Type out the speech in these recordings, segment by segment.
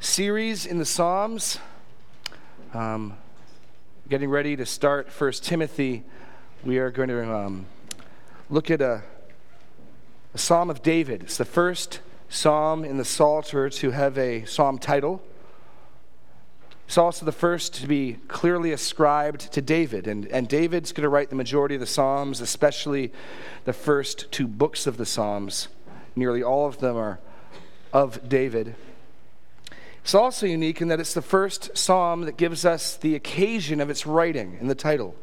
series in the Psalms. Um, getting ready to start First Timothy. We are going to um, look at a, a Psalm of David. It's the first psalm in the Psalter to have a psalm title. It's also the first to be clearly ascribed to David. And, and David's going to write the majority of the Psalms, especially the first two books of the Psalms. Nearly all of them are of David. It's also unique in that it's the first psalm that gives us the occasion of its writing in the title.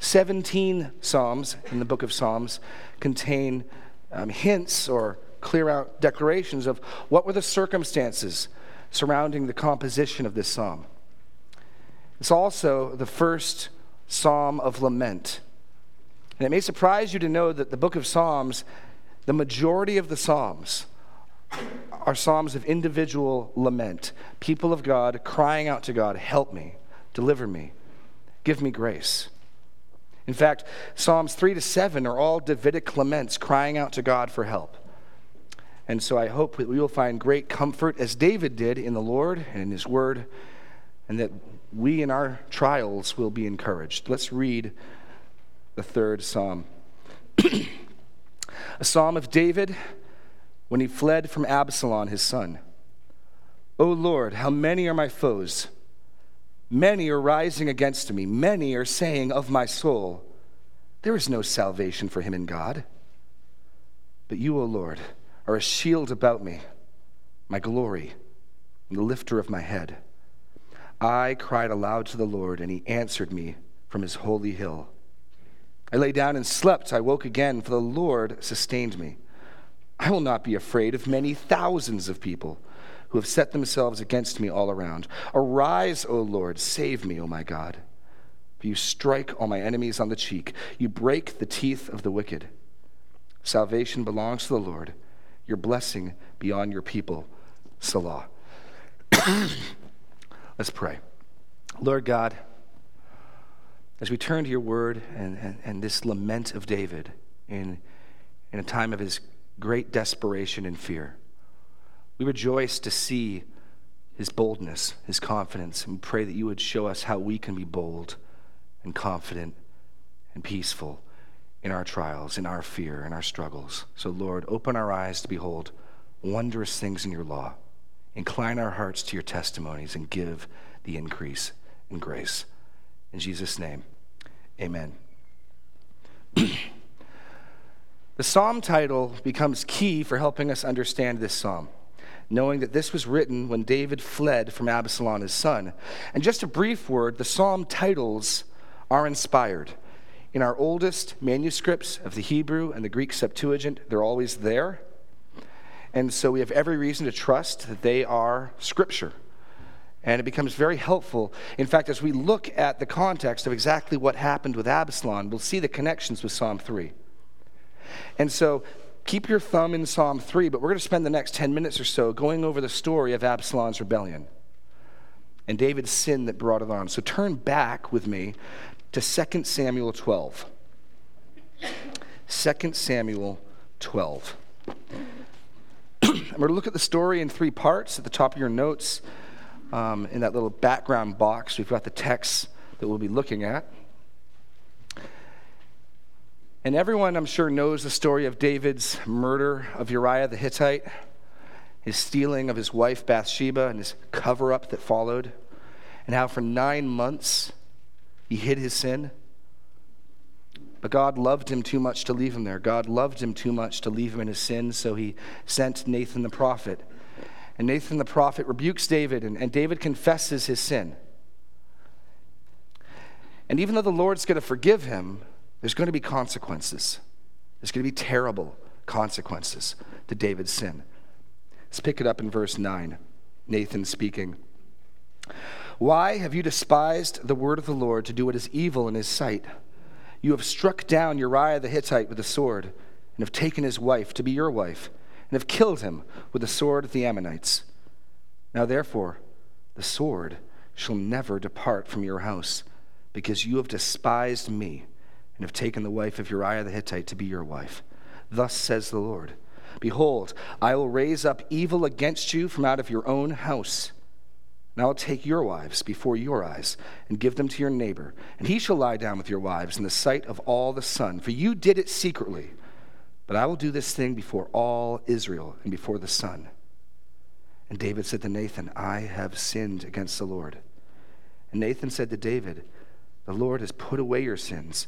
17 psalms in the book of Psalms contain um, hints or clear out declarations of what were the circumstances surrounding the composition of this psalm. It's also the first psalm of lament. And it may surprise you to know that the book of Psalms, the majority of the psalms, are psalms of individual lament. People of God crying out to God, Help me, deliver me, give me grace. In fact, Psalms 3 to 7 are all Davidic laments crying out to God for help. And so I hope that we will find great comfort, as David did, in the Lord and in his word, and that we in our trials will be encouraged. Let's read the third psalm. A psalm of David when he fled from Absalom, his son. O Lord, how many are my foes? Many are rising against me. Many are saying of my soul, There is no salvation for him in God. But you, O Lord, are a shield about me, my glory, and the lifter of my head. I cried aloud to the Lord, and he answered me from his holy hill. I lay down and slept. I woke again, for the Lord sustained me. I will not be afraid of many thousands of people who have set themselves against me all around. Arise, O Lord, save me, O my God. For you strike all my enemies on the cheek, you break the teeth of the wicked. Salvation belongs to the Lord, your blessing beyond your people. Selah. Let's pray. Lord God, as we turn to your word and, and, and this lament of David in, in a time of his great desperation and fear. We rejoice to see his boldness, his confidence, and pray that you would show us how we can be bold and confident and peaceful in our trials, in our fear, in our struggles. So, Lord, open our eyes to behold wondrous things in your law. Incline our hearts to your testimonies and give the increase in grace. In Jesus' name, amen. The psalm title becomes key for helping us understand this psalm, knowing that this was written when David fled from Absalom, his son. And just a brief word the psalm titles are inspired. In our oldest manuscripts of the Hebrew and the Greek Septuagint, they're always there. And so we have every reason to trust that they are scripture. And it becomes very helpful. In fact, as we look at the context of exactly what happened with Absalom, we'll see the connections with Psalm 3. And so keep your thumb in Psalm 3, but we're going to spend the next 10 minutes or so going over the story of Absalom's rebellion and David's sin that brought it on. So turn back with me to 2 Samuel 12. 2 Samuel 12. I'm going to look at the story in three parts at the top of your notes. Um, in that little background box, we've got the text that we'll be looking at. And everyone, I'm sure, knows the story of David's murder of Uriah the Hittite, his stealing of his wife Bathsheba, and his cover up that followed, and how for nine months he hid his sin. But God loved him too much to leave him there. God loved him too much to leave him in his sin, so he sent Nathan the prophet. And Nathan the prophet rebukes David, and, and David confesses his sin. And even though the Lord's going to forgive him, there's going to be consequences. There's going to be terrible consequences to David's sin. Let's pick it up in verse 9. Nathan speaking. Why have you despised the word of the Lord to do what is evil in his sight? You have struck down Uriah the Hittite with a sword, and have taken his wife to be your wife, and have killed him with the sword of the Ammonites. Now, therefore, the sword shall never depart from your house, because you have despised me and have taken the wife of Uriah the Hittite to be your wife. Thus says the Lord Behold, I will raise up evil against you from out of your own house. And I will take your wives before your eyes and give them to your neighbor, and he shall lie down with your wives in the sight of all the sun. For you did it secretly, but I will do this thing before all Israel and before the sun. And David said to Nathan, I have sinned against the Lord. And Nathan said to David, The Lord has put away your sins.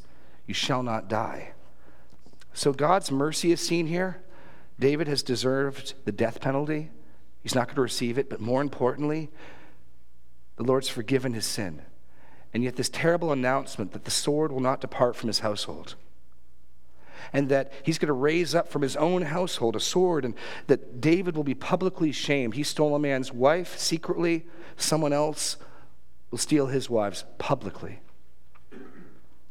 You shall not die. So God's mercy is seen here. David has deserved the death penalty. He's not going to receive it, but more importantly, the Lord's forgiven his sin. And yet, this terrible announcement that the sword will not depart from his household, and that he's going to raise up from his own household a sword, and that David will be publicly shamed. He stole a man's wife secretly, someone else will steal his wives publicly.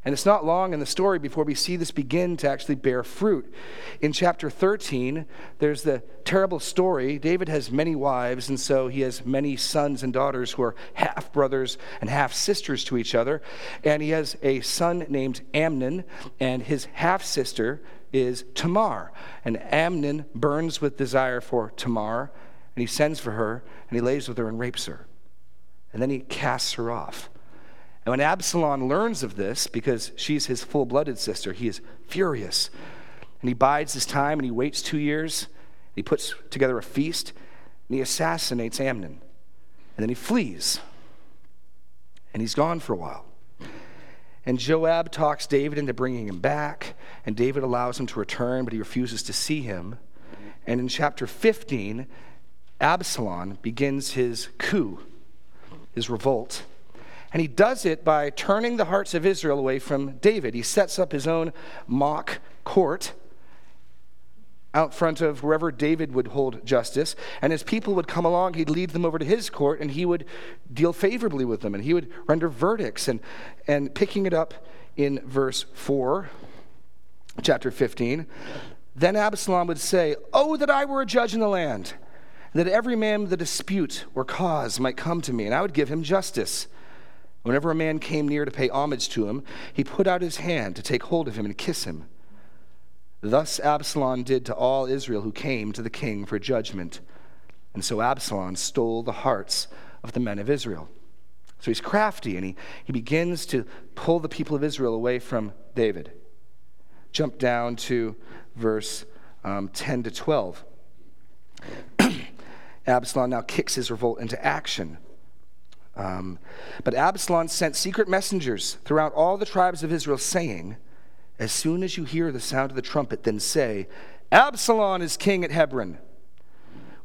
And it's not long in the story before we see this begin to actually bear fruit. In chapter 13, there's the terrible story. David has many wives, and so he has many sons and daughters who are half brothers and half sisters to each other. And he has a son named Amnon, and his half sister is Tamar. And Amnon burns with desire for Tamar, and he sends for her, and he lays with her and rapes her. And then he casts her off. And when Absalom learns of this, because she's his full blooded sister, he is furious. And he bides his time and he waits two years. He puts together a feast and he assassinates Amnon. And then he flees. And he's gone for a while. And Joab talks David into bringing him back, and David allows him to return, but he refuses to see him. And in chapter 15, Absalom begins his coup, his revolt. And he does it by turning the hearts of Israel away from David. He sets up his own mock court out front of wherever David would hold justice. And as people would come along, he'd lead them over to his court and he would deal favorably with them and he would render verdicts. And, and picking it up in verse 4, chapter 15, then Absalom would say, Oh, that I were a judge in the land, that every man with a dispute or cause might come to me, and I would give him justice. Whenever a man came near to pay homage to him, he put out his hand to take hold of him and kiss him. Thus Absalom did to all Israel who came to the king for judgment. And so Absalom stole the hearts of the men of Israel. So he's crafty and he, he begins to pull the people of Israel away from David. Jump down to verse um, 10 to 12. Absalom now kicks his revolt into action. Um, but Absalom sent secret messengers throughout all the tribes of Israel, saying, As soon as you hear the sound of the trumpet, then say, Absalom is king at Hebron.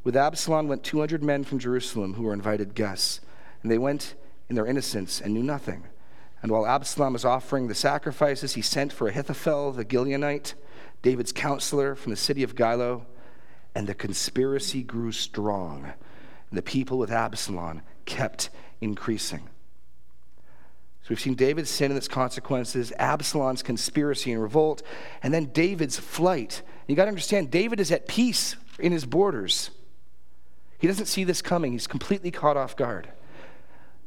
With Absalom went 200 men from Jerusalem who were invited guests, and they went in their innocence and knew nothing. And while Absalom was offering the sacrifices, he sent for Ahithophel the Gilonite, David's counselor from the city of Gilo, and the conspiracy grew strong. And the people with Absalom kept increasing. So we've seen David's sin and its consequences, Absalom's conspiracy and revolt, and then David's flight. You got to understand, David is at peace in his borders. He doesn't see this coming, he's completely caught off guard.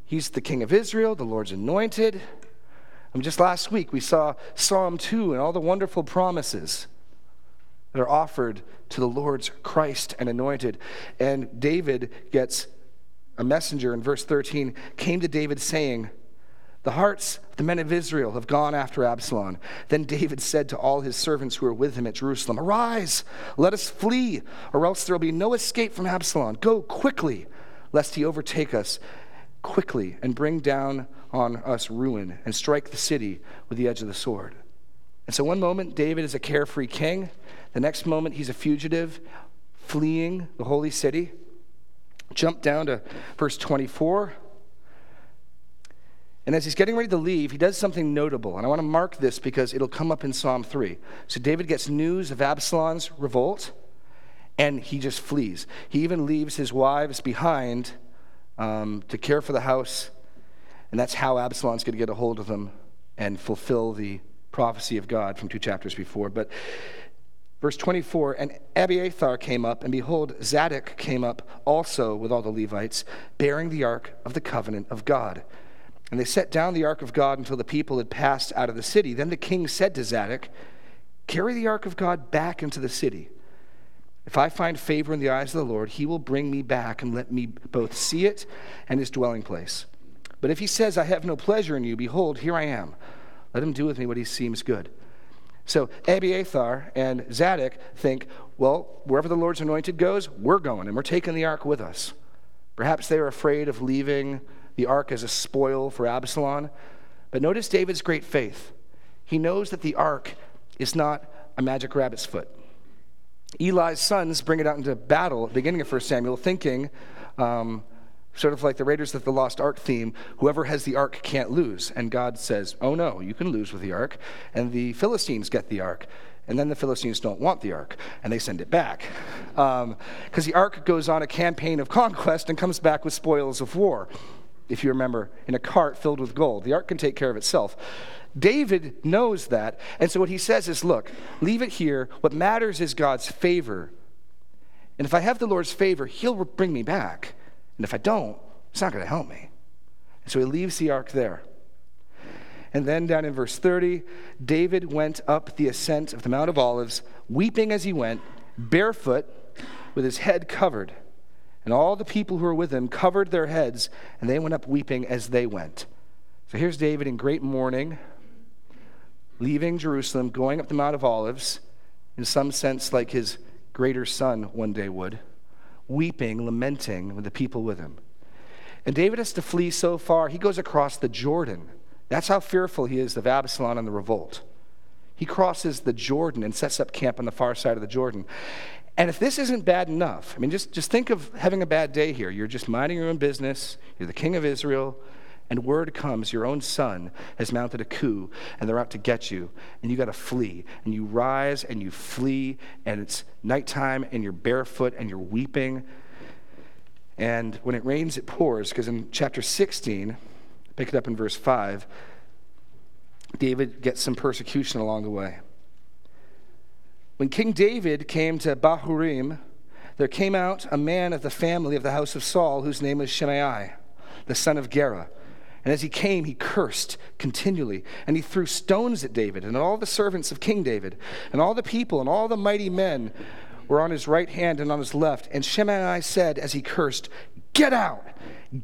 He's the king of Israel, the Lord's anointed. I mean, just last week we saw Psalm 2 and all the wonderful promises that are offered to the Lord's Christ and anointed. And David gets a messenger in verse 13 came to David saying, The hearts of the men of Israel have gone after Absalom. Then David said to all his servants who were with him at Jerusalem, Arise, let us flee, or else there will be no escape from Absalom. Go quickly, lest he overtake us quickly and bring down on us ruin and strike the city with the edge of the sword. And so, one moment, David is a carefree king. The next moment, he's a fugitive fleeing the holy city. Jump down to verse 24. And as he's getting ready to leave, he does something notable. And I want to mark this because it'll come up in Psalm 3. So David gets news of Absalom's revolt, and he just flees. He even leaves his wives behind um, to care for the house. And that's how Absalom's going to get a hold of them and fulfill the prophecy of God from two chapters before. But Verse 24 And Abiathar came up, and behold, Zadok came up also with all the Levites, bearing the ark of the covenant of God. And they set down the ark of God until the people had passed out of the city. Then the king said to Zadok, Carry the ark of God back into the city. If I find favor in the eyes of the Lord, he will bring me back and let me both see it and his dwelling place. But if he says, I have no pleasure in you, behold, here I am. Let him do with me what he seems good. So Abiathar and Zadok think, well, wherever the Lord's anointed goes, we're going, and we're taking the ark with us. Perhaps they were afraid of leaving the ark as a spoil for Absalom. But notice David's great faith. He knows that the ark is not a magic rabbit's foot. Eli's sons bring it out into battle at the beginning of 1 Samuel, thinking, um, sort of like the Raiders of the Lost Ark theme, whoever has the ark can't lose. And God says, oh no, you can lose with the ark. And the Philistines get the ark. And then the Philistines don't want the ark, and they send it back. Because um, the ark goes on a campaign of conquest and comes back with spoils of war, if you remember, in a cart filled with gold. The ark can take care of itself. David knows that. And so what he says is look, leave it here. What matters is God's favor. And if I have the Lord's favor, he'll bring me back. And if I don't, it's not going to help me. And so he leaves the ark there. And then down in verse 30, David went up the ascent of the Mount of Olives, weeping as he went, barefoot, with his head covered. And all the people who were with him covered their heads, and they went up weeping as they went. So here's David in great mourning, leaving Jerusalem, going up the Mount of Olives, in some sense like his greater son one day would, weeping, lamenting with the people with him. And David has to flee so far, he goes across the Jordan. That's how fearful he is of Absalom and the revolt. He crosses the Jordan and sets up camp on the far side of the Jordan. And if this isn't bad enough, I mean, just, just think of having a bad day here. You're just minding your own business, you're the king of Israel, and word comes your own son has mounted a coup and they're out to get you and you got to flee. And you rise and you flee and it's nighttime and you're barefoot and you're weeping. And when it rains it pours because in chapter 16 pick it up in verse 5 david gets some persecution along the way. When king david came to bahurim there came out a man of the family of the house of saul whose name was shimei the son of gera and as he came, he cursed continually, and he threw stones at David and all the servants of King David, and all the people and all the mighty men were on his right hand and on his left. And Shimei said as he cursed, Get out!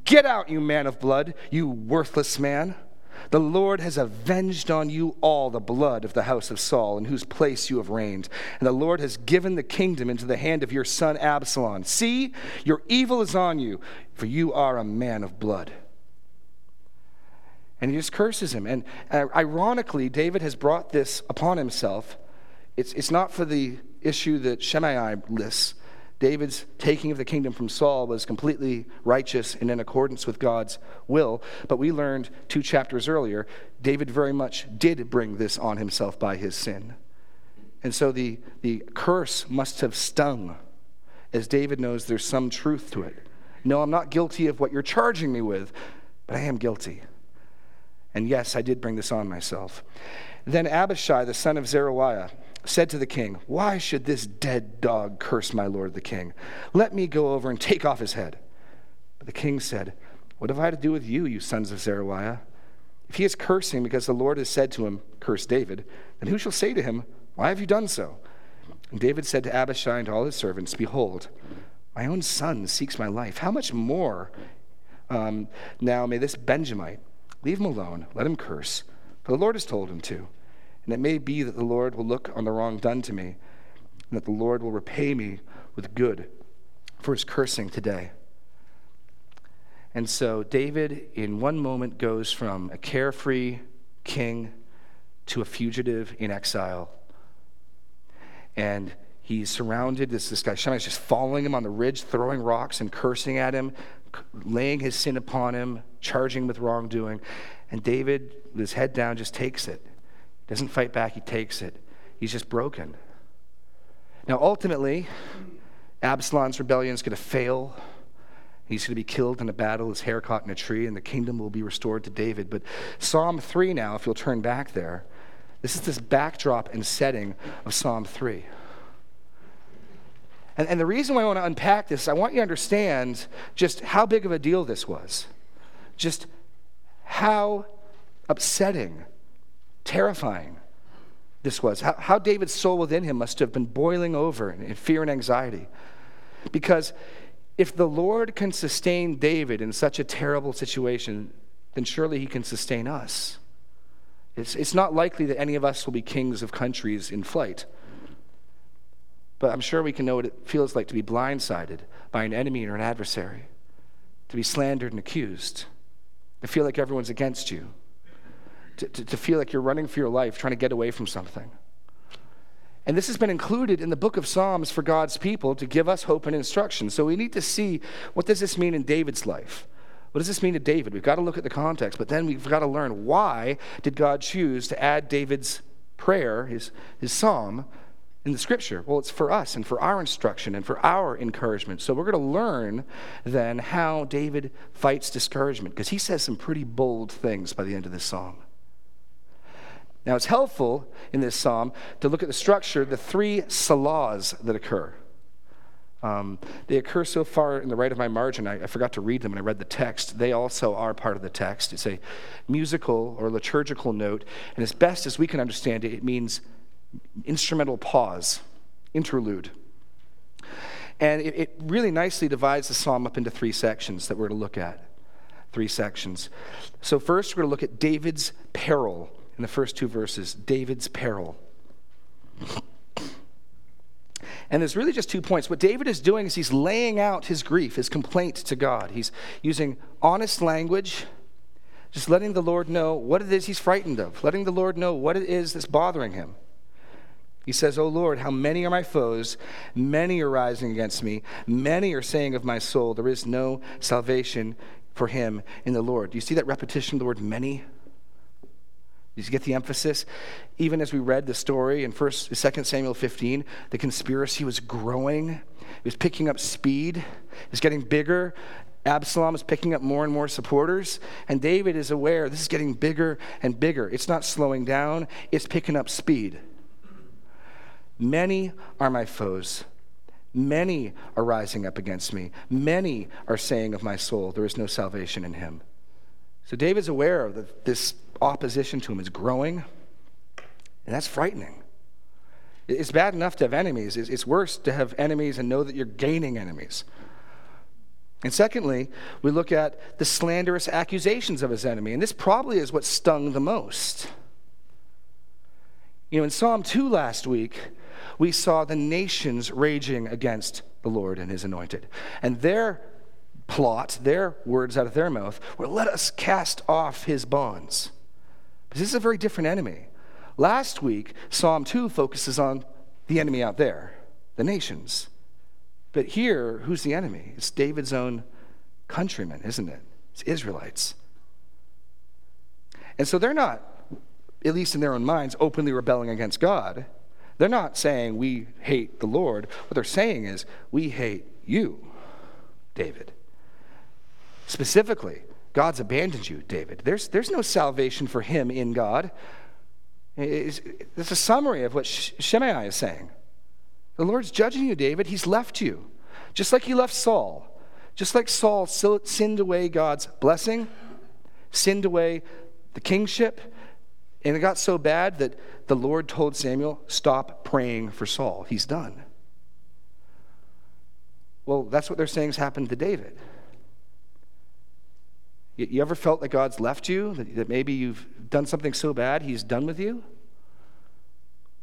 Get out, you man of blood, you worthless man! The Lord has avenged on you all the blood of the house of Saul, in whose place you have reigned. And the Lord has given the kingdom into the hand of your son Absalom. See, your evil is on you, for you are a man of blood and he just curses him. And uh, ironically, David has brought this upon himself. It's, it's not for the issue that Shimei lists. David's taking of the kingdom from Saul was completely righteous and in accordance with God's will. But we learned two chapters earlier, David very much did bring this on himself by his sin. And so the, the curse must have stung, as David knows there's some truth to it. No, I'm not guilty of what you're charging me with, but I am guilty. And yes, I did bring this on myself. Then Abishai, the son of Zeruiah, said to the king, Why should this dead dog curse my lord the king? Let me go over and take off his head. But the king said, What have I to do with you, you sons of Zeruiah? If he is cursing because the Lord has said to him, Curse David, then who shall say to him, Why have you done so? And David said to Abishai and to all his servants, Behold, my own son seeks my life. How much more um, now may this Benjamite? Leave him alone. Let him curse. For the Lord has told him to. And it may be that the Lord will look on the wrong done to me, and that the Lord will repay me with good for his cursing today. And so David, in one moment, goes from a carefree king to a fugitive in exile. And he's surrounded. This, this guy, Shimei's just following him on the ridge, throwing rocks and cursing at him, laying his sin upon him, charging with wrongdoing. And David, with his head down, just takes it. Doesn't fight back, he takes it. He's just broken. Now, ultimately, Absalom's rebellion is going to fail. He's going to be killed in a battle, his hair caught in a tree, and the kingdom will be restored to David. But Psalm 3 now, if you'll turn back there, this is this backdrop and setting of Psalm 3. And, and the reason why I want to unpack this, I want you to understand just how big of a deal this was. Just how upsetting, terrifying this was, how, how David's soul within him must have been boiling over in fear and anxiety. Because if the Lord can sustain David in such a terrible situation, then surely he can sustain us. It's, it's not likely that any of us will be kings of countries in flight. But I'm sure we can know what it feels like to be blindsided by an enemy or an adversary, to be slandered and accused, to feel like everyone's against you, to, to, to feel like you're running for your life, trying to get away from something. And this has been included in the book of Psalms for God's people to give us hope and instruction. So we need to see what does this mean in David's life? What does this mean to David? We've got to look at the context, but then we've got to learn why did God choose to add David's prayer, his, his psalm, in the scripture? Well, it's for us and for our instruction and for our encouragement. So we're going to learn then how David fights discouragement because he says some pretty bold things by the end of this psalm. Now, it's helpful in this psalm to look at the structure, the three selahs that occur. Um, they occur so far in the right of my margin, I, I, forgot to read them when I read the text. They also are part of the text. It's a musical or liturgical note, and as best as we can understand it, it means instrumental pause, interlude. And it, it really nicely divides the psalm up into three sections that we're to look at. Three sections. So, first, we're going to look at David's peril in the first two verses David's peril. And there's really just two points. What David is doing is he's laying out his grief, his complaint to God. He's using honest language, just letting the Lord know what it is he's frightened of, letting the Lord know what it is that's bothering him. He says, Oh Lord, how many are my foes? Many are rising against me. Many are saying of my soul, There is no salvation for him in the Lord. Do you see that repetition of the word many? Did you get the emphasis? Even as we read the story in First, Second Samuel 15, the conspiracy was growing. It was picking up speed. It was getting bigger. Absalom is picking up more and more supporters, and David is aware this is getting bigger and bigger. It's not slowing down, it's picking up speed. Many are my foes. Many are rising up against me. Many are saying of my soul, there is no salvation in him. So David's aware of this opposition to him is growing, and that's frightening. It's bad enough to have enemies, it's worse to have enemies and know that you're gaining enemies. And secondly, we look at the slanderous accusations of his enemy, and this probably is what stung the most. You know, in Psalm 2 last week, we saw the nations raging against the Lord and his anointed. And their plot, their words out of their mouth, were let us cast off his bonds. But this is a very different enemy. Last week, Psalm 2 focuses on the enemy out there, the nations. But here, who's the enemy? It's David's own countrymen, isn't it? It's Israelites. And so they're not, at least in their own minds, openly rebelling against God. They're not saying we hate the Lord. What they're saying is we hate you, David. Specifically, God's abandoned you, David. There's, there's no salvation for him in God. It's, it's a summary of what Shimei is saying. The Lord's judging you, David. He's left you. Just like he left Saul. Just like Saul sinned away God's blessing, sinned away the kingship, and it got so bad that the Lord told Samuel, Stop praying for Saul. He's done. Well, that's what they're saying has happened to David. You ever felt that God's left you? That maybe you've done something so bad he's done with you?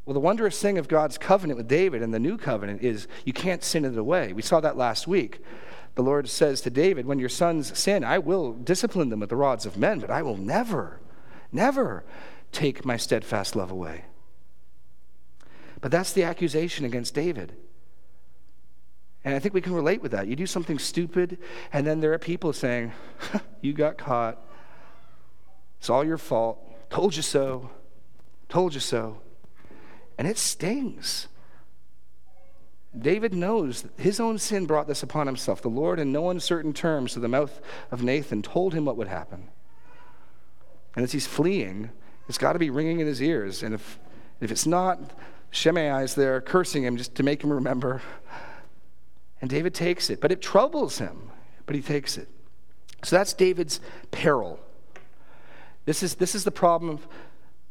Well, the wondrous thing of God's covenant with David and the new covenant is you can't sin it away. We saw that last week. The Lord says to David, When your sons sin, I will discipline them with the rods of men, but I will never, never take my steadfast love away. But that's the accusation against David. And I think we can relate with that. You do something stupid, and then there are people saying, You got caught. It's all your fault. Told you so. Told you so. And it stings. David knows his own sin brought this upon himself. The Lord, in no uncertain terms, to the mouth of Nathan, told him what would happen. And as he's fleeing, it's got to be ringing in his ears. And if, if it's not, Shimei is there cursing him just to make him remember and David takes it, but it troubles him, but he takes it. So that's David's peril. This is, this is the problem of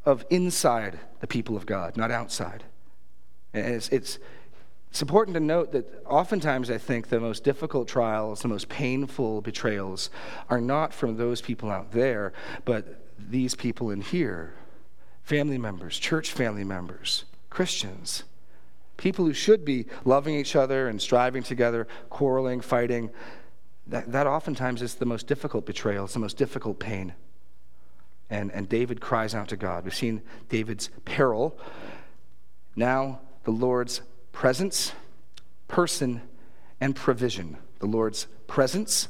of inside the people of God, not outside. And it's, it's, it's important to note that oftentimes I think the most difficult trials, the most painful betrayals are not from those people out there, but these people in here family members, church family members, Christians, people who should be loving each other and striving together, quarreling, fighting. That, that oftentimes is the most difficult betrayal, it's the most difficult pain. And, and David cries out to God. We've seen David's peril. Now, the Lord's presence, person, and provision. The Lord's presence,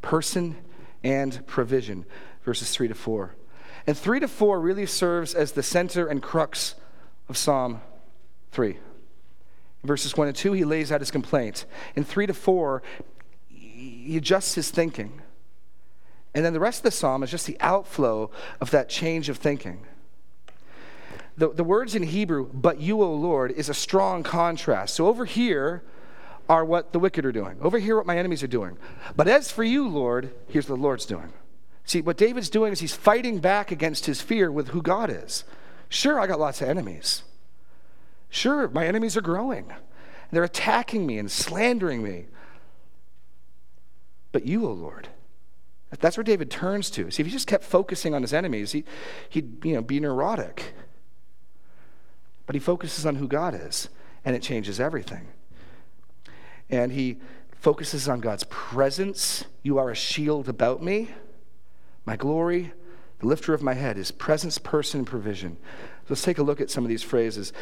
person, and provision. Verses 3 to 4. And 3 to 4 really serves as the center and crux of Psalm 3. In verses 1 and 2, he lays out his complaint. In 3 to 4, he adjusts his thinking. And then the rest of the psalm is just the outflow of that change of thinking. The, the words in Hebrew, but you, O Lord, is a strong contrast. So over here are what the wicked are doing. Over here, what my enemies are doing. But as for you, Lord, here's what the Lord's doing. See, what David's doing is he's fighting back against his fear with who God is. Sure, I got lots of enemies. Sure, my enemies are growing. They're attacking me and slandering me. But you, O Lord, that's where David turns to. See, if he just kept focusing on his enemies, he, he'd you know, be neurotic. But he focuses on who God is, and it changes everything. And he focuses on God's presence. You are a shield about me. My glory, the lifter of my head, is presence, person, and provision. Let's take a look at some of these phrases.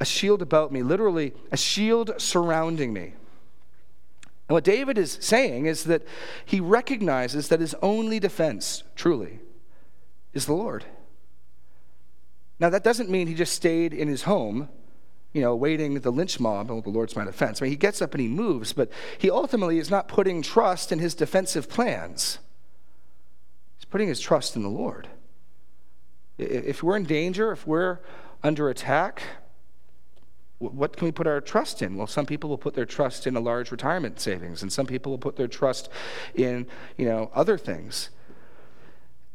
A shield about me, literally, a shield surrounding me. And what David is saying is that he recognizes that his only defense, truly, is the Lord. Now, that doesn't mean he just stayed in his home, you know, awaiting the lynch mob. Oh, the Lord's my defense. I mean, he gets up and he moves, but he ultimately is not putting trust in his defensive plans. He's putting his trust in the Lord. If we're in danger, if we're under attack, what can we put our trust in? Well, some people will put their trust in a large retirement savings, and some people will put their trust in, you know, other things.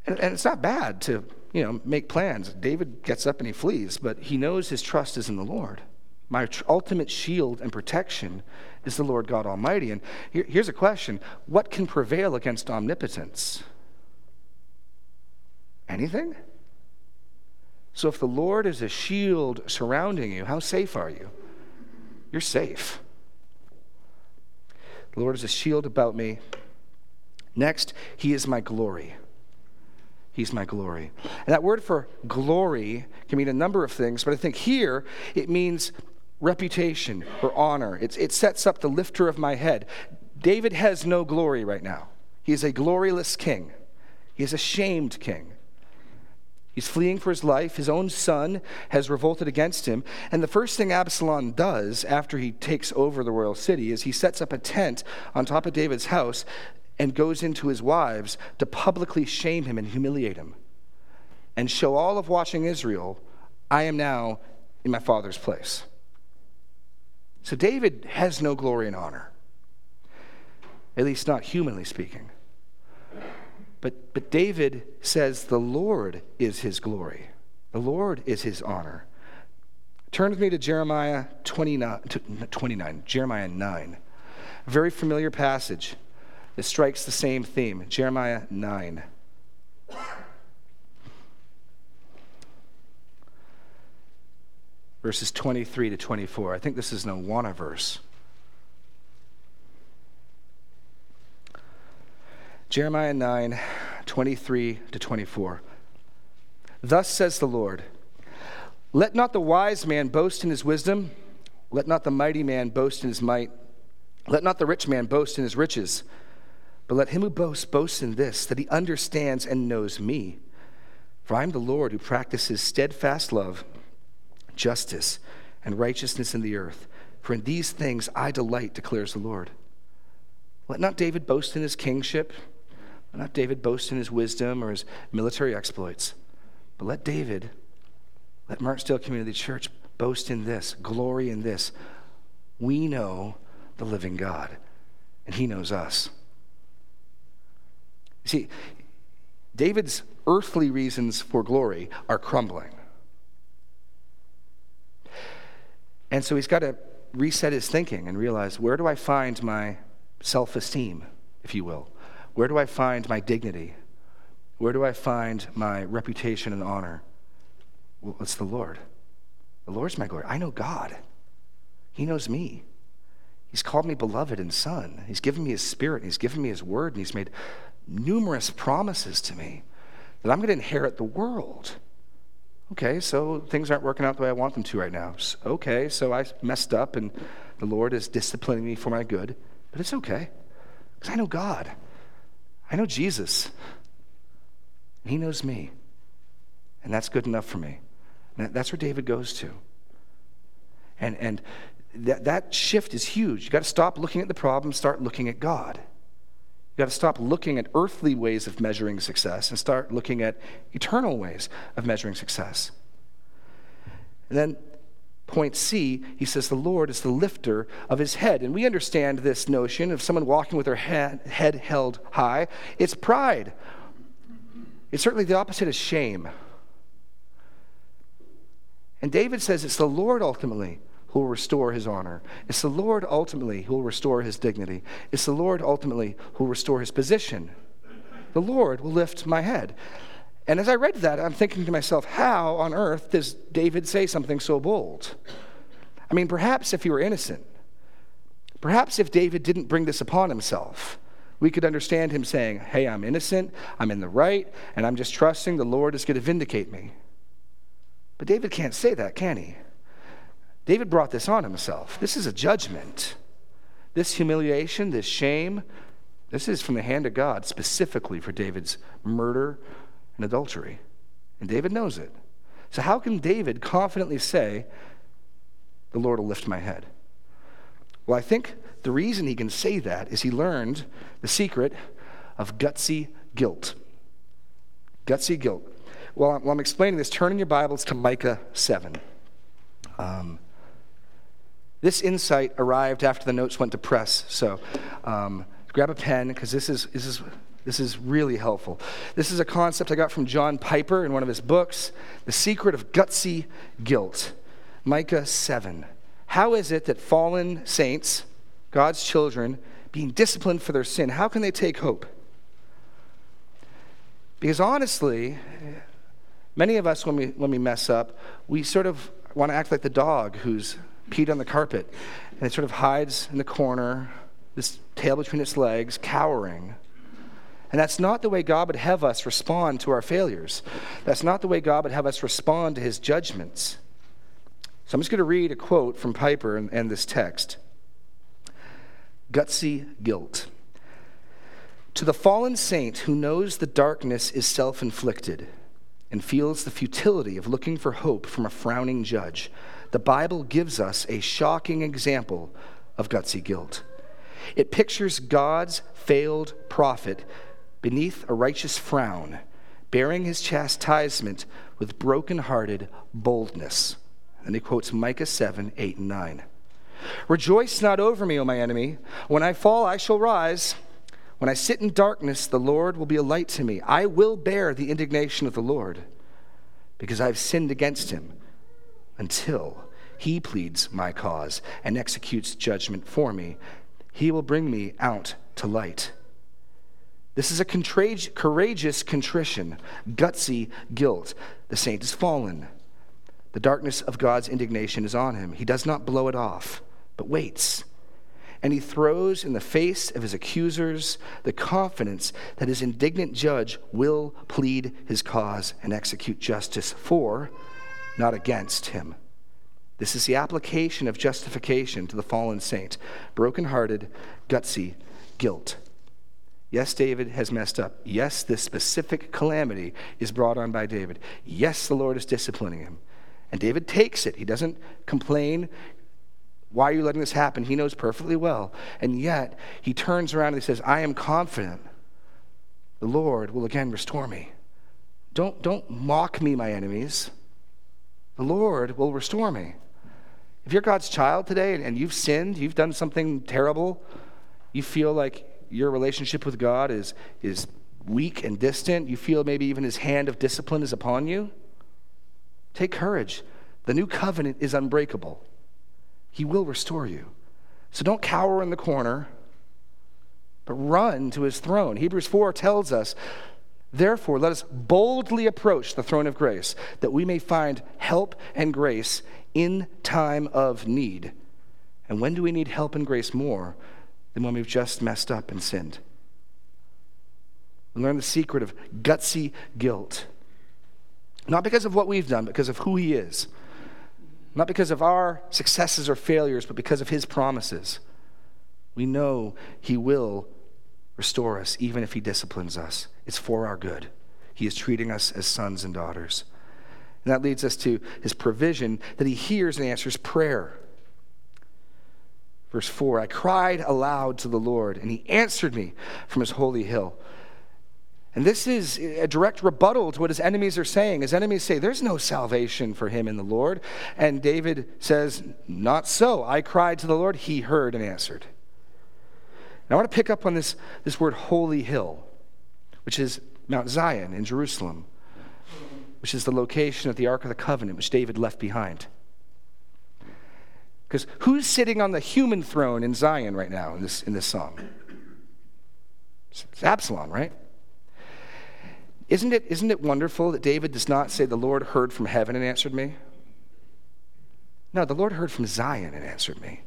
And, and it's not bad to, you know, make plans. David gets up and he flees, but he knows his trust is in the Lord. My tr- ultimate shield and protection is the Lord God Almighty. And here, here's a question What can prevail against omnipotence? Anything? So if the Lord is a shield surrounding you, how safe are you? You're safe. The Lord is a shield about me. Next, He is my glory. He's my glory. And that word for glory can mean a number of things, but I think here it means reputation or honor. It's, it sets up the lifter of my head. David has no glory right now. He is a gloryless king, he is a shamed king. He's fleeing for his life. His own son has revolted against him. And the first thing Absalom does after he takes over the royal city is he sets up a tent on top of David's house and goes into his wives to publicly shame him and humiliate him and show all of watching Israel, I am now in my father's place. So David has no glory and honor, at least not humanly speaking. But, but David says the Lord is his glory, the Lord is his honor. Turn with me to Jeremiah 29, 29 Jeremiah 9. A very familiar passage that strikes the same theme. Jeremiah 9. Verses 23 to 24. I think this is an Awana verse. Jeremiah 9, 23 to 24. Thus says the Lord Let not the wise man boast in his wisdom, let not the mighty man boast in his might, let not the rich man boast in his riches, but let him who boasts boast in this, that he understands and knows me. For I am the Lord who practices steadfast love, justice, and righteousness in the earth. For in these things I delight, declares the Lord. Let not David boast in his kingship not David boast in his wisdom or his military exploits, but let David, let Martindale Community Church boast in this, glory in this. We know the living God, and he knows us. See, David's earthly reasons for glory are crumbling. And so he's got to reset his thinking and realize where do I find my self esteem, if you will? Where do I find my dignity? Where do I find my reputation and honor? Well, it's the Lord. The Lord's my glory. I know God. He knows me. He's called me beloved and son. He's given me his spirit, and he's given me his word, and he's made numerous promises to me that I'm going to inherit the world. Okay, so things aren't working out the way I want them to right now. Okay, so I messed up and the Lord is disciplining me for my good, but it's okay because I know God. I know Jesus. And He knows me. And that's good enough for me. And that's where David goes to. And, and that, that shift is huge. You've got to stop looking at the problem, start looking at God. You've got to stop looking at earthly ways of measuring success and start looking at eternal ways of measuring success. And then point C, he says, the Lord is the lifter of his head. And we understand this notion of someone walking with their head, head held high. It's pride. It's certainly the opposite of shame. And David says it's the Lord ultimately who will restore his honor. It's the Lord ultimately who will restore his dignity. It's the Lord ultimately who will restore his position. The Lord will lift my head. And as I read that, I'm thinking to myself, how on earth does David say something so bold? I mean, perhaps if he were innocent, perhaps if David didn't bring this upon himself, we could understand him saying, Hey, I'm innocent, I'm in the right, and I'm just trusting the Lord is going to vindicate me. But David can't say that, can he? David brought this on himself. This is a judgment. This humiliation, this shame, this is from the hand of God specifically for David's murder and adultery. And David knows it. So, how can David confidently say, The Lord will lift my head? Well, I think the reason he can say that is he learned the secret of gutsy guilt. Gutsy guilt. Well, while I'm explaining this, turn in your Bibles to Micah 7. Um, this insight arrived after the notes went to press. So um, grab a pen because this is, this, is, this is really helpful. This is a concept I got from John Piper in one of his books The Secret of Gutsy Guilt. Micah 7. How is it that fallen saints, God's children, being disciplined for their sin, how can they take hope? Because honestly, many of us, when we, when we mess up, we sort of want to act like the dog who's peed on the carpet. And it sort of hides in the corner, this tail between its legs, cowering. And that's not the way God would have us respond to our failures. That's not the way God would have us respond to his judgments. So I'm just going to read a quote from Piper and, and this text Gutsy guilt. To the fallen saint who knows the darkness is self inflicted and feels the futility of looking for hope from a frowning judge, the Bible gives us a shocking example of gutsy guilt. It pictures God's failed prophet beneath a righteous frown, bearing his chastisement with broken-hearted boldness. And he quotes Micah 7 8 and 9. Rejoice not over me, O my enemy. When I fall, I shall rise. When I sit in darkness, the Lord will be a light to me. I will bear the indignation of the Lord because I've sinned against him until he pleads my cause and executes judgment for me. He will bring me out to light. This is a courageous contrition, gutsy guilt. The saint is fallen. The darkness of God's indignation is on him. He does not blow it off, but waits. And he throws in the face of his accusers the confidence that his indignant judge will plead his cause and execute justice for, not against him. This is the application of justification to the fallen saint, brokenhearted, gutsy guilt. Yes, David has messed up. Yes, this specific calamity is brought on by David. Yes, the Lord is disciplining him. And David takes it. He doesn't complain. Why are you letting this happen? He knows perfectly well. And yet, he turns around and he says, I am confident the Lord will again restore me. Don't, don't mock me, my enemies. The Lord will restore me. If you're God's child today and you've sinned, you've done something terrible, you feel like your relationship with God is, is weak and distant, you feel maybe even his hand of discipline is upon you, take courage. The new covenant is unbreakable. He will restore you. So don't cower in the corner, but run to his throne. Hebrews 4 tells us, therefore, let us boldly approach the throne of grace, that we may find help and grace in time of need. And when do we need help and grace more than when we've just messed up and sinned? We learn the secret of gutsy guilt. Not because of what we've done, but because of who He is. Not because of our successes or failures, but because of His promises. We know He will restore us, even if He disciplines us. It's for our good. He is treating us as sons and daughters. And that leads us to His provision that He hears and answers prayer. Verse 4 I cried aloud to the Lord, and He answered me from His holy hill. And this is a direct rebuttal to what his enemies are saying. His enemies say, There's no salvation for him in the Lord. And David says, Not so. I cried to the Lord, he heard and answered. Now, I want to pick up on this, this word holy hill, which is Mount Zion in Jerusalem, which is the location of the Ark of the Covenant, which David left behind. Because who's sitting on the human throne in Zion right now in this, in this song? It's Absalom, right? Isn't it, isn't it wonderful that David does not say, The Lord heard from heaven and answered me? No, the Lord heard from Zion and answered me.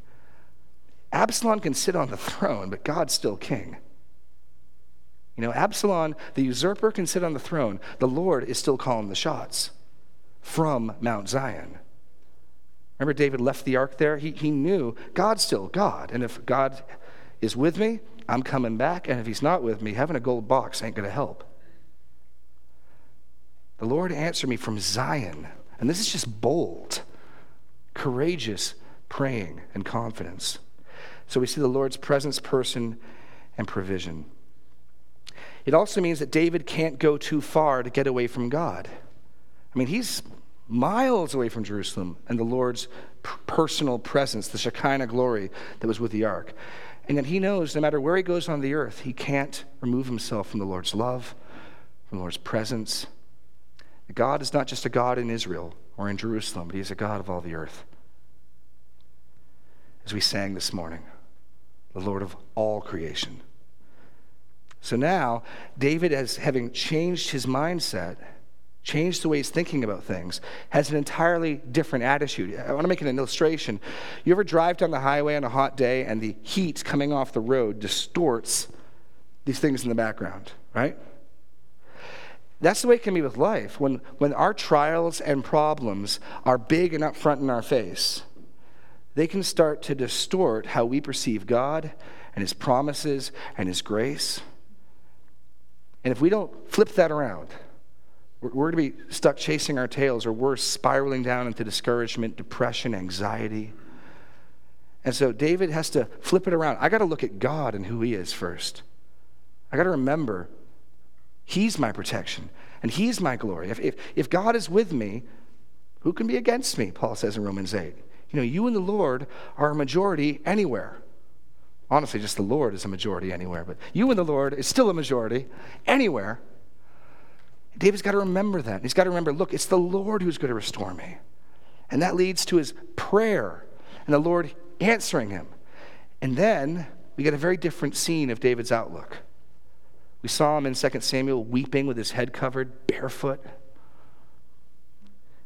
Absalom can sit on the throne, but God's still king. You know, Absalom, the usurper, can sit on the throne. The Lord is still calling the shots from Mount Zion. Remember, David left the ark there? He, he knew God's still God. And if God is with me, I'm coming back. And if he's not with me, having a gold box ain't going to help. The Lord answered me from Zion. And this is just bold, courageous praying and confidence. So we see the Lord's presence, person, and provision. It also means that David can't go too far to get away from God. I mean, he's miles away from Jerusalem and the Lord's personal presence, the Shekinah glory that was with the ark. And yet he knows no matter where he goes on the earth, he can't remove himself from the Lord's love, from the Lord's presence, God is not just a God in Israel or in Jerusalem, but He is a God of all the earth. As we sang this morning, the Lord of all creation. So now, David, as having changed his mindset, changed the way he's thinking about things, has an entirely different attitude. I want to make an illustration. You ever drive down the highway on a hot day and the heat coming off the road distorts these things in the background, right? That's the way it can be with life. When, when our trials and problems are big and up front in our face, they can start to distort how we perceive God and His promises and His grace. And if we don't flip that around, we're, going to be stuck chasing our tails or worse, spiraling down into discouragement, depression, anxiety. And so David has to flip it around. I got to look at God and who He is first. I got to remember He's my protection and He's my glory. If, if, if God is with me, who can be against me? Paul says in Romans 8. You know, you and the Lord are a majority anywhere. Honestly, just the Lord is a majority anywhere, but you and the Lord is still a majority anywhere. David's got to remember that. He's got to remember look, it's the Lord who's going to restore me. And that leads to his prayer and the Lord answering him. And then we get a very different scene of David's outlook. We saw him in 2 Samuel weeping with his head covered, barefoot.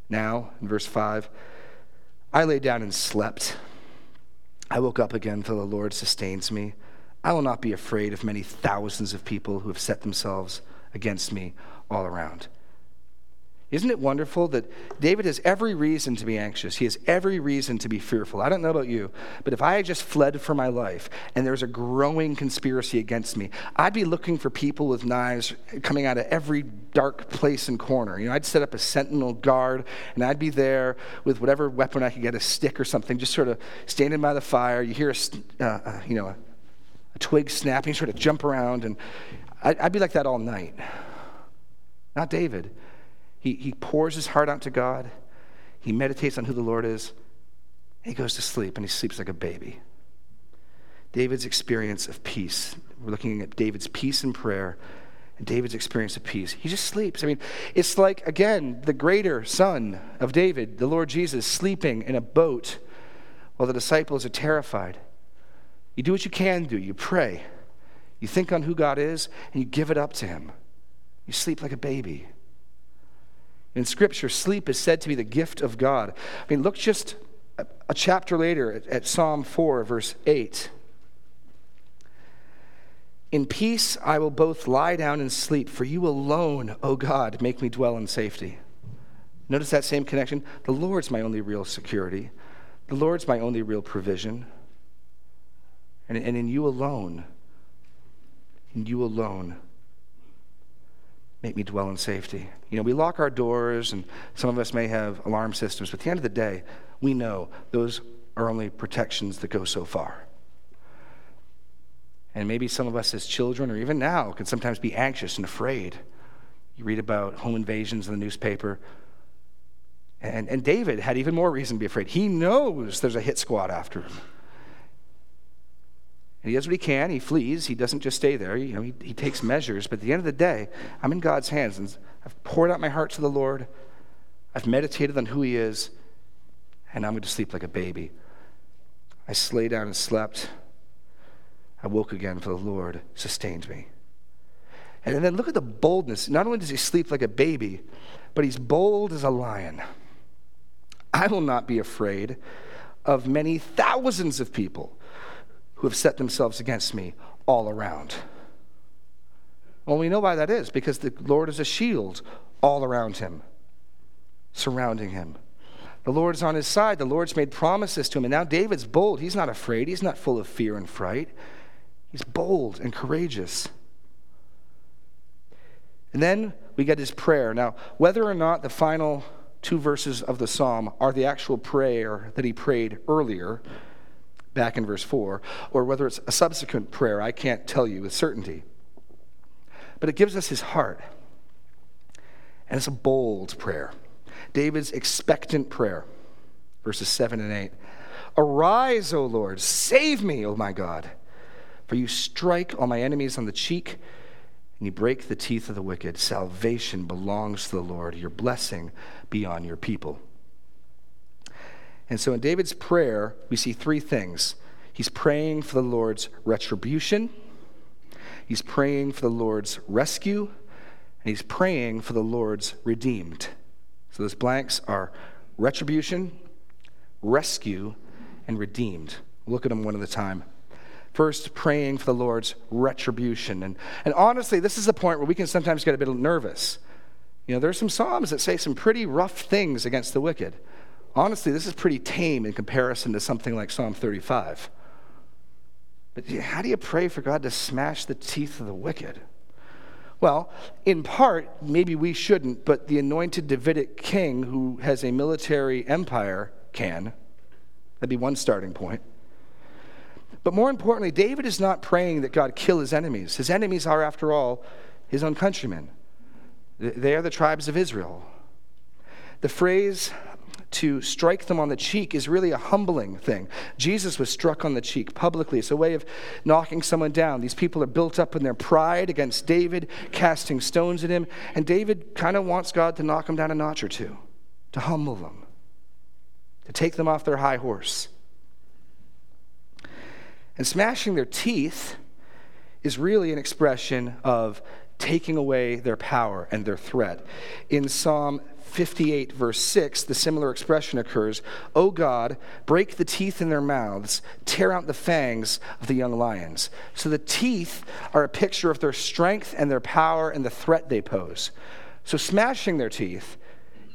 Now, in verse 5, I lay down and slept. I woke up again, for the Lord sustains me. I will not be afraid of many thousands of people who have set themselves against me all around. Isn't it wonderful that David has every reason to be anxious? He has every reason to be fearful. I don't know about you, but if I had just fled for my life and there's a growing conspiracy against me, I'd be looking for people with knives coming out of every dark place and corner. You know, I'd set up a sentinel guard and I'd be there with whatever weapon I could get, a stick or something, just sort of standing by the fire. You hear a, uh, uh, you know, a, a, twig snapping, sort of jump around, and I'd, I'd be like that all night. Not David. He, he pours his heart out to God. He meditates on who the Lord is. He goes to sleep and he sleeps like a baby. David's experience of peace. We're looking at David's peace in prayer And David's experience of peace. He just sleeps. I mean, it's like, again, the greater son of David, the Lord Jesus, sleeping in a boat while the disciples are terrified. You do what you can do. You pray. You think on who God is, and you give it up to Him. You sleep like a baby. In Scripture, sleep is said to be the gift of God. I mean, look just a, chapter later at, at Psalm 4, verse 8. In peace I will both lie down and sleep, for you alone, O God, make me dwell in safety. Notice that same connection. The Lord's my only real security, the Lord's my only real provision. And, and in you alone, in you alone, make me dwell in safety. You know, we lock our doors, and some of us may have alarm systems, but at the end of the day, we know those are only protections that go so far. And maybe some of us as children, or even now, can sometimes be anxious and afraid. You read about home invasions in the newspaper. And, and David had even more reason to be afraid. He knows there's a hit squad after him. And he does what he can. He flees. He doesn't just stay there. You know, he, he takes measures. But at the end of the day, I'm in God's hands. And I've poured out my heart to the Lord. I've meditated on who he is. And I'm going to sleep like a baby. I lay down and slept. I woke again, for the Lord sustained me. And then look at the boldness. Not only does he sleep like a baby, but he's bold as a lion. I will not be afraid of many thousands of people who have set themselves against me all around. Well, we know why that is because the Lord is a shield all around him, surrounding him. The Lord's on his side. The Lord's made promises to him. And now David's bold. He's not afraid. He's not full of fear and fright. He's bold and courageous. And then we get his prayer. Now, whether or not the final two verses of the psalm are the actual prayer that he prayed earlier, back in verse 4, or whether it's a subsequent prayer, I can't tell you with certainty. But it gives us his heart. And it's a bold prayer. David's expectant prayer, verses 7 and 8. Arise, O Lord, save me, O my God. For you strike all my enemies on the cheek, and you break the teeth of the wicked. Salvation belongs to the Lord. Your blessing be on your people. And so in David's prayer, we see three things. He's praying for the Lord's retribution, he's praying for the Lord's rescue, and he's praying for the Lord's redeemed. So those blanks are retribution, rescue, and redeemed. look at them one at a time. First, praying for the Lord's retribution. And, and honestly, this is the point where we can sometimes get a bit nervous. You know, there's some Psalms that say some pretty rough things against the wicked. Honestly, this is pretty tame in comparison to something like Psalm 35. But how do you pray for God to smash the teeth of the wicked? Well, in part, maybe we shouldn't, but the anointed Davidic king who has a military empire can. That'd be one starting point. But more importantly, David is not praying that God kill his enemies. His enemies are, after all, his own countrymen. They are the tribes of Israel. The phrase to strike them on the cheek is really a humbling thing. Jesus was struck on the cheek publicly. It's a way of knocking someone down. These people are built up in their pride against David, casting stones at him. And David kind of wants God to knock them down a notch or two, to humble them, to take them off their high horse. And smashing their teeth is really an expression of taking away their power and their threat. In Psalm 58, verse 6, the similar expression occurs O God, break the teeth in their mouths, tear out the fangs of the young lions. So the teeth are a picture of their strength and their power and the threat they pose. So smashing their teeth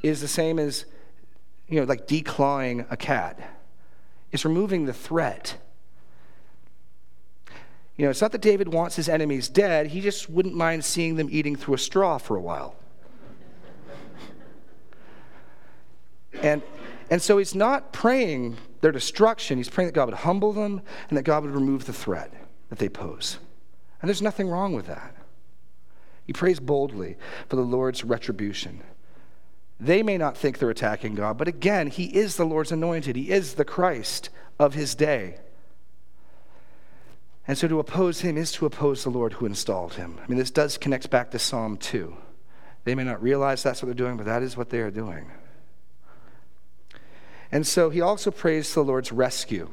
is the same as, you know, like declawing a cat, it's removing the threat. You know, it's not that David wants his enemies dead, he just wouldn't mind seeing them eating through a straw for a while. And, and so he's not praying their destruction. He's praying that God would humble them and that God would remove the threat that they pose. And there's nothing wrong with that. He prays boldly for the Lord's retribution. They may not think they're attacking God, but again, He is the Lord's anointed. He is the Christ of His day. And so to oppose him is to oppose the Lord who installed him. I mean, this does connect back to Psalm 2. They may not realize that's what they're doing, but that is what they are doing. And so he also prays to the Lord's rescue.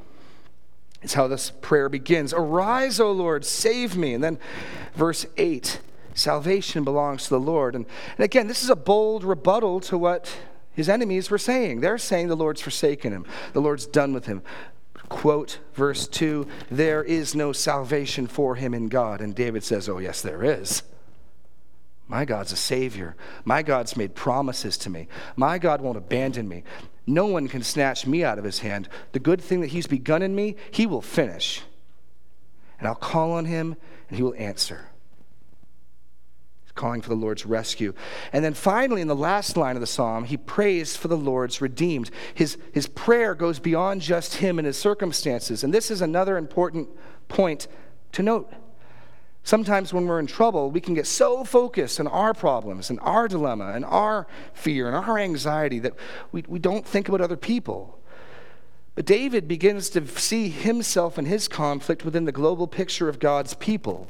It's how this prayer begins Arise, O Lord, save me. And then verse 8 salvation belongs to the Lord. And, and again, this is a bold rebuttal to what his enemies were saying. They're saying the Lord's forsaken him, the Lord's done with him. Quote verse 2 There is no salvation for him in God. And David says, Oh, yes, there is. My God's a Savior. My God's made promises to me. My God won't abandon me. No one can snatch me out of his hand. The good thing that he's begun in me, he will finish. And I'll call on him, and he will answer. Calling for the Lord's rescue. And then finally, in the last line of the psalm, he prays for the Lord's redeemed. His, his prayer goes beyond just him and his circumstances. And this is another important point to note. Sometimes when we're in trouble, we can get so focused on our problems and our dilemma and our fear and our anxiety that we, we don't think about other people. But David begins to see himself and his conflict within the global picture of God's people.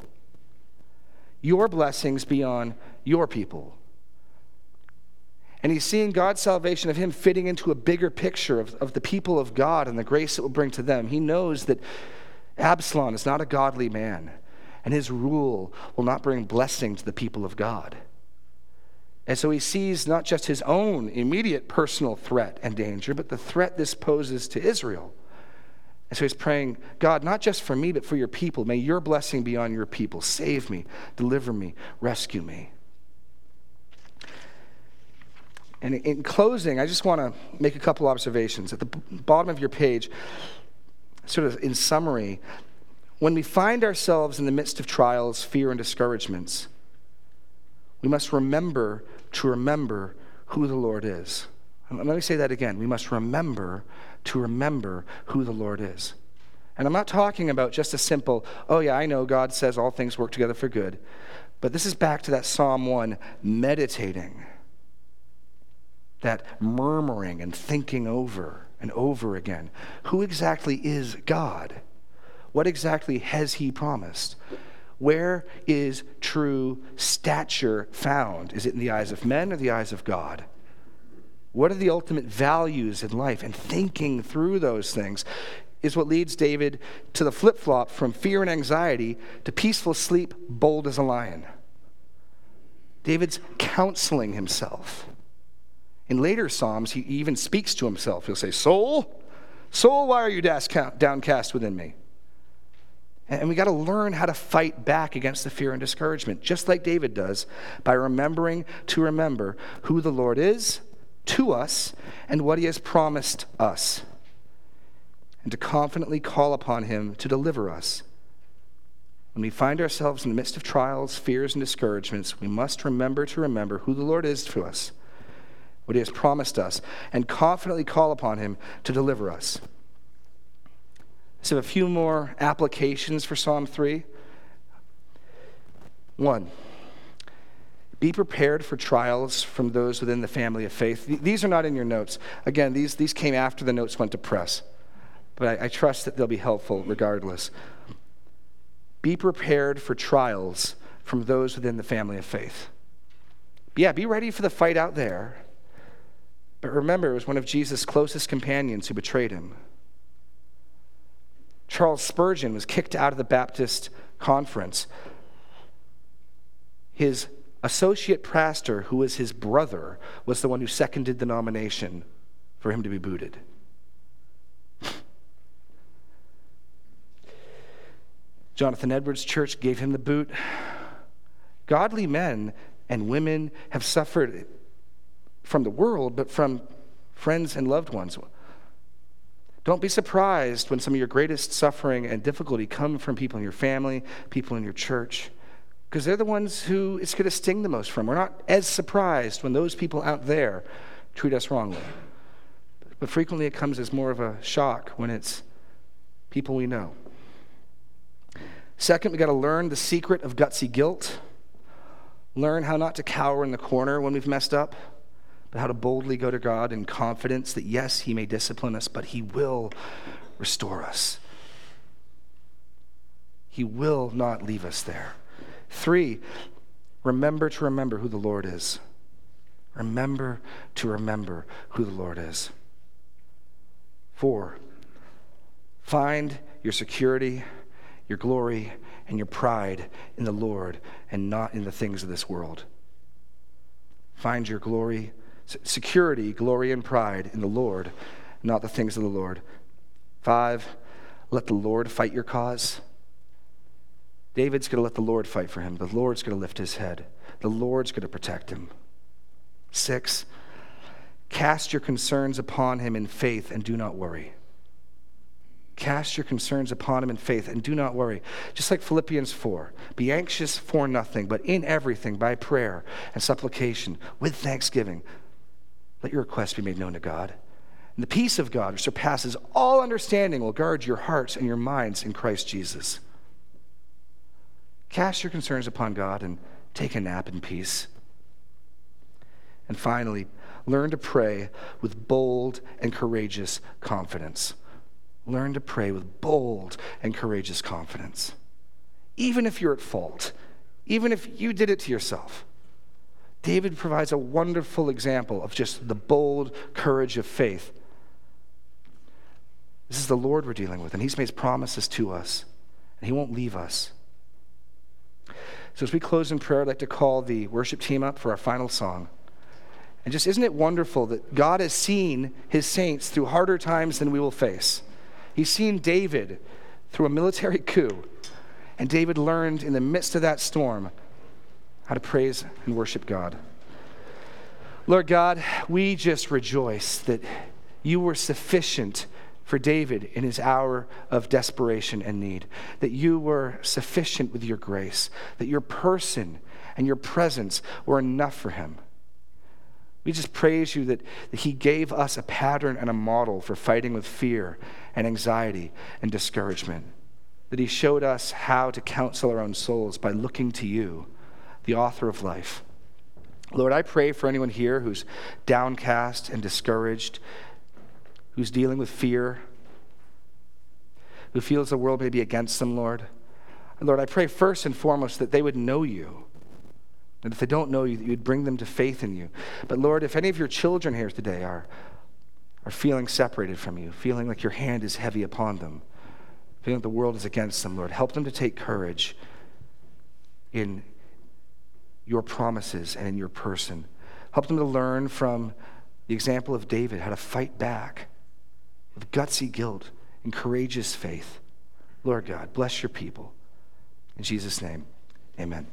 Your blessings beyond your people. And he's seeing God's salvation of him fitting into a bigger picture of, of the people of God and the grace it will bring to them. He knows that Absalom is not a godly man and his rule will not bring blessing to the people of God. And so he sees not just his own immediate personal threat and danger, but the threat this poses to Israel. And so he's praying, God, not just for me, but for your people. May your blessing be on your people. Save me, deliver me, rescue me. And in closing, I just want to make a couple observations. At the bottom of your page, sort of in summary, when we find ourselves in the midst of trials, fear, and discouragements, we must remember to remember who the Lord is. Let me say that again. We must remember to remember who the Lord is. And I'm not talking about just a simple, oh, yeah, I know God says all things work together for good. But this is back to that Psalm 1 meditating, that murmuring and thinking over and over again. Who exactly is God? What exactly has he promised? Where is true stature found? Is it in the eyes of men or the eyes of God? What are the ultimate values in life? And thinking through those things is what leads David to the flip flop from fear and anxiety to peaceful sleep, bold as a lion. David's counseling himself. In later Psalms, he even speaks to himself. He'll say, Soul, soul, why are you downcast within me? And we got to learn how to fight back against the fear and discouragement, just like David does, by remembering to remember who the Lord is to us and what he has promised us, and to confidently call upon him to deliver us. When we find ourselves in the midst of trials, fears, and discouragements, we must remember to remember who the Lord is to us, what he has promised us, and confidently call upon him to deliver us. So, a few more applications for Psalm 3. One, be prepared for trials from those within the family of faith. These are not in your notes. Again, these, these came after the notes went to press, but I, I trust that they'll be helpful regardless. Be prepared for trials from those within the family of faith. Yeah, be ready for the fight out there. But remember, it was one of Jesus' closest companions who betrayed him. Charles Spurgeon was kicked out of the Baptist conference. His associate pastor, who was his brother, was the one who seconded the nomination for him to be booted. Jonathan Edwards' church gave him the boot. Godly men and women have suffered from the world, but from friends and loved ones. Don't be surprised when some of your greatest suffering and difficulty come from people in your family, people in your church, because they're the ones who it's going to sting the most from. We're not as surprised when those people out there treat us wrongly. But frequently it comes as more of a shock when it's people we know. Second, we got to learn the secret of gutsy guilt. Learn how not to cower in the corner when we've messed up but how to boldly go to God in confidence that, yes, He may discipline us, but He will restore us. He will not leave us there. Three, remember to remember who the Lord is. Remember to remember who the Lord is. Four, find your security, your glory, and your pride in the Lord and not in the things of this world. Find your glory, security, glory, and pride in the Lord, not the things of the Lord. Five, let the Lord fight your cause. David's going to let the Lord fight for him. The Lord's going to lift his head. The Lord's going to protect him. Six, cast your concerns upon him in faith and do not worry. Cast your concerns upon him in faith and do not worry. Just like Philippians 4 be anxious for nothing, but in everything by prayer and supplication with thanksgiving. Let your requests be made known to God. And the peace of God, which surpasses all understanding, will guard your hearts and your minds in Christ Jesus. Cast your concerns upon God and take a nap in peace. And finally, learn to pray with bold and courageous confidence. Learn to pray with bold and courageous confidence. Even if you're at fault, even if you did it to yourself. David provides a wonderful example of just the bold courage of faith. This is the Lord we're dealing with, and He's made promises to us, and He won't leave us. So, as we close in prayer, I'd like to call the worship team up for our final song. And just isn't it wonderful that God has seen His saints through harder times than we will face? He's seen David through a military coup, and David learned in the midst of that storm how to praise and worship God. Lord God, we just rejoice that you were sufficient for David in his hour of desperation and need, that you were sufficient with your grace, that your person and your presence were enough for him. We just praise you that, that He gave us a pattern and a model for fighting with fear and anxiety and discouragement. That He showed us how to counsel our own souls by looking to you, the author of life. Lord, I pray for anyone here who's downcast and discouraged, who's dealing with fear, who feels the world may be against them, Lord. Lord, I pray first and foremost that they would know you and if they don't know you, that you'd bring them to faith in you. But Lord, if any of your children here today are, are feeling separated from you, feeling like your hand is heavy upon them, feeling like the world is against them, Lord, help them to take courage in your promises and in your person. Help them to learn from the example of David how to fight back with gutsy guilt and courageous faith. Lord God, bless your people. In Jesus' name, amen.